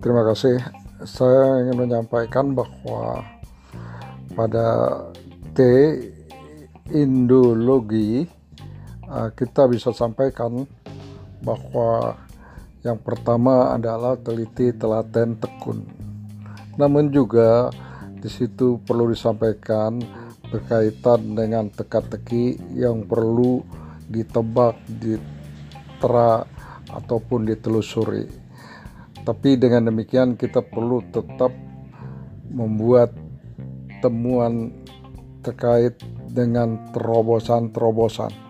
terima kasih. Saya ingin menyampaikan bahwa pada T Indologi eh, kita bisa sampaikan bahwa yang pertama adalah teliti, telaten, tekun. Namun juga di situ perlu disampaikan berkaitan dengan teka-teki yang perlu ditebak, diterah ataupun ditelusuri tapi dengan demikian kita perlu tetap membuat temuan terkait dengan terobosan-terobosan